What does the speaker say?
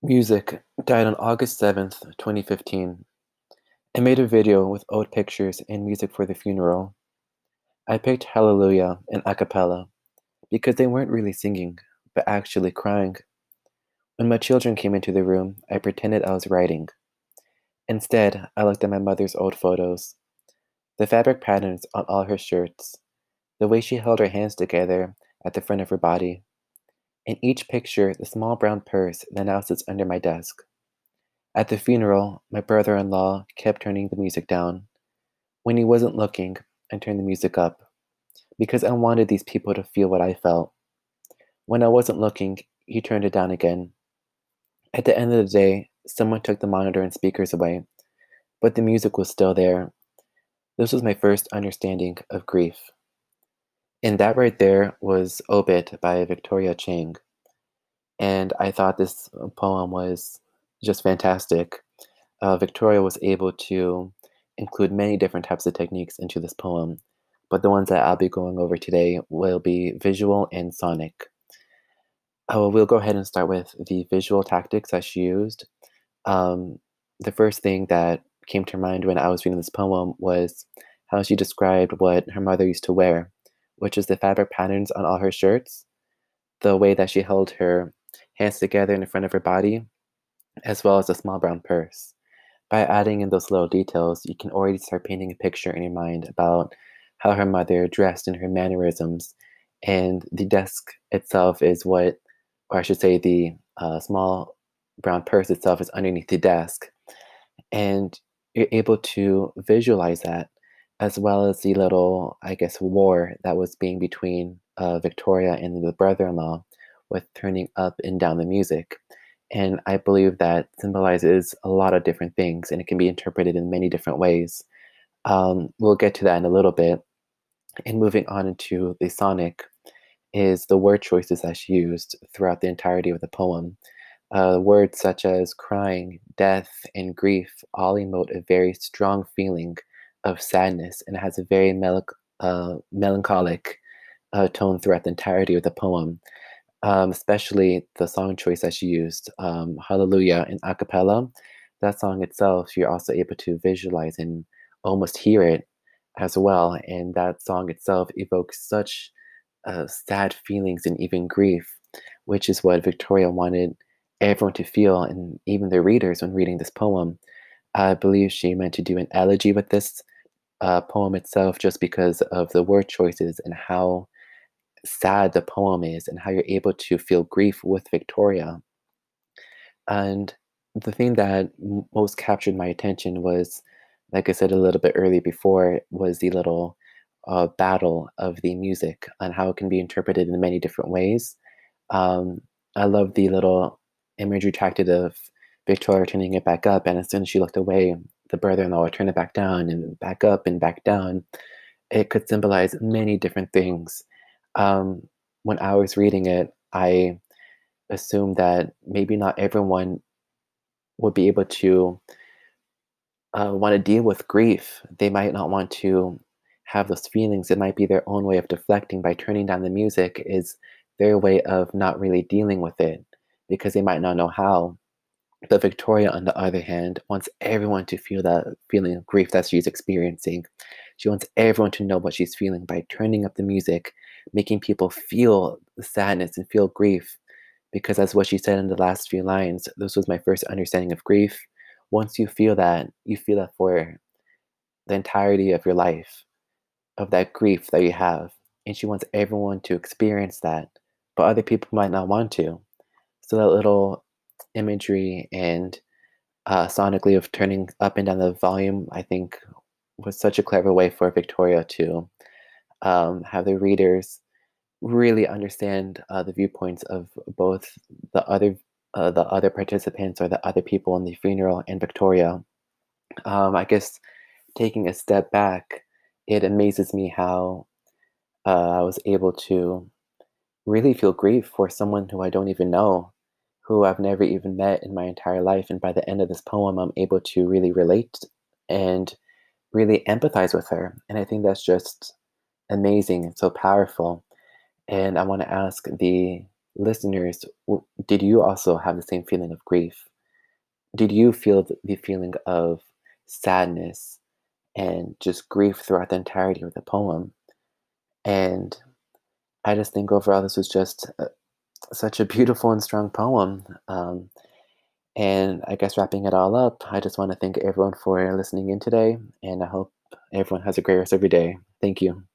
Music died on August 7th, 2015. I made a video with old pictures and music for the funeral. I picked Hallelujah and a cappella because they weren't really singing, but actually crying. When my children came into the room, I pretended I was writing. Instead, I looked at my mother's old photos. The fabric patterns on all her shirts, the way she held her hands together at the front of her body, in each picture the small brown purse that now sits under my desk. At the funeral, my brother in law kept turning the music down. When he wasn't looking, I turned the music up because I wanted these people to feel what I felt. When I wasn't looking, he turned it down again. At the end of the day, someone took the monitor and speakers away, but the music was still there. This was my first understanding of grief. And that right there was Obit by Victoria Chang. And I thought this uh, poem was just fantastic. Uh, Victoria was able to include many different types of techniques into this poem, but the ones that I'll be going over today will be visual and sonic. Uh, we'll go ahead and start with the visual tactics that she used. Um, the first thing that came to mind when I was reading this poem was how she described what her mother used to wear which is the fabric patterns on all her shirts, the way that she held her hands together in front of her body, as well as a small brown purse. By adding in those little details, you can already start painting a picture in your mind about how her mother dressed and her mannerisms. And the desk itself is what, or I should say, the uh, small brown purse itself is underneath the desk. And you're able to visualize that as well as the little, I guess, war that was being between uh, Victoria and the brother-in-law with turning up and down the music. And I believe that symbolizes a lot of different things and it can be interpreted in many different ways. Um, we'll get to that in a little bit. And moving on into the sonic is the word choices that she used throughout the entirety of the poem. Uh, words such as crying, death, and grief all emote a very strong feeling of sadness, and it has a very mel- uh, melancholic uh, tone throughout the entirety of the poem. Um, especially the song choice that she used, um, Hallelujah in a cappella. That song itself, you're also able to visualize and almost hear it as well. And that song itself evokes such uh, sad feelings and even grief, which is what Victoria wanted everyone to feel, and even the readers when reading this poem. I believe she meant to do an elegy with this uh, poem itself just because of the word choices and how sad the poem is and how you're able to feel grief with Victoria. And the thing that most captured my attention was, like I said a little bit earlier before, was the little uh, battle of the music and how it can be interpreted in many different ways. Um, I love the little imagery tracted of Victoria turning it back up, and as soon as she looked away, the brother-in-law would turn it back down and back up and back down. It could symbolize many different things. Um, when I was reading it, I assumed that maybe not everyone would be able to uh, want to deal with grief. They might not want to have those feelings. It might be their own way of deflecting by turning down the music is their way of not really dealing with it because they might not know how. But Victoria, on the other hand, wants everyone to feel that feeling of grief that she's experiencing. She wants everyone to know what she's feeling by turning up the music, making people feel the sadness and feel grief. Because, as what she said in the last few lines, this was my first understanding of grief. Once you feel that, you feel that for the entirety of your life, of that grief that you have. And she wants everyone to experience that, but other people might not want to. So, that little imagery and uh, sonically of turning up and down the volume, I think was such a clever way for Victoria to um, have the readers really understand uh, the viewpoints of both the other uh, the other participants or the other people in the funeral and Victoria. Um, I guess taking a step back, it amazes me how uh, I was able to really feel grief for someone who I don't even know who I've never even met in my entire life. And by the end of this poem, I'm able to really relate and really empathize with her. And I think that's just amazing and so powerful. And I want to ask the listeners did you also have the same feeling of grief? Did you feel the feeling of sadness and just grief throughout the entirety of the poem? And I just think overall this was just such a beautiful and strong poem. Um, and I guess wrapping it all up, I just want to thank everyone for listening in today, and I hope everyone has a great rest of your day. Thank you.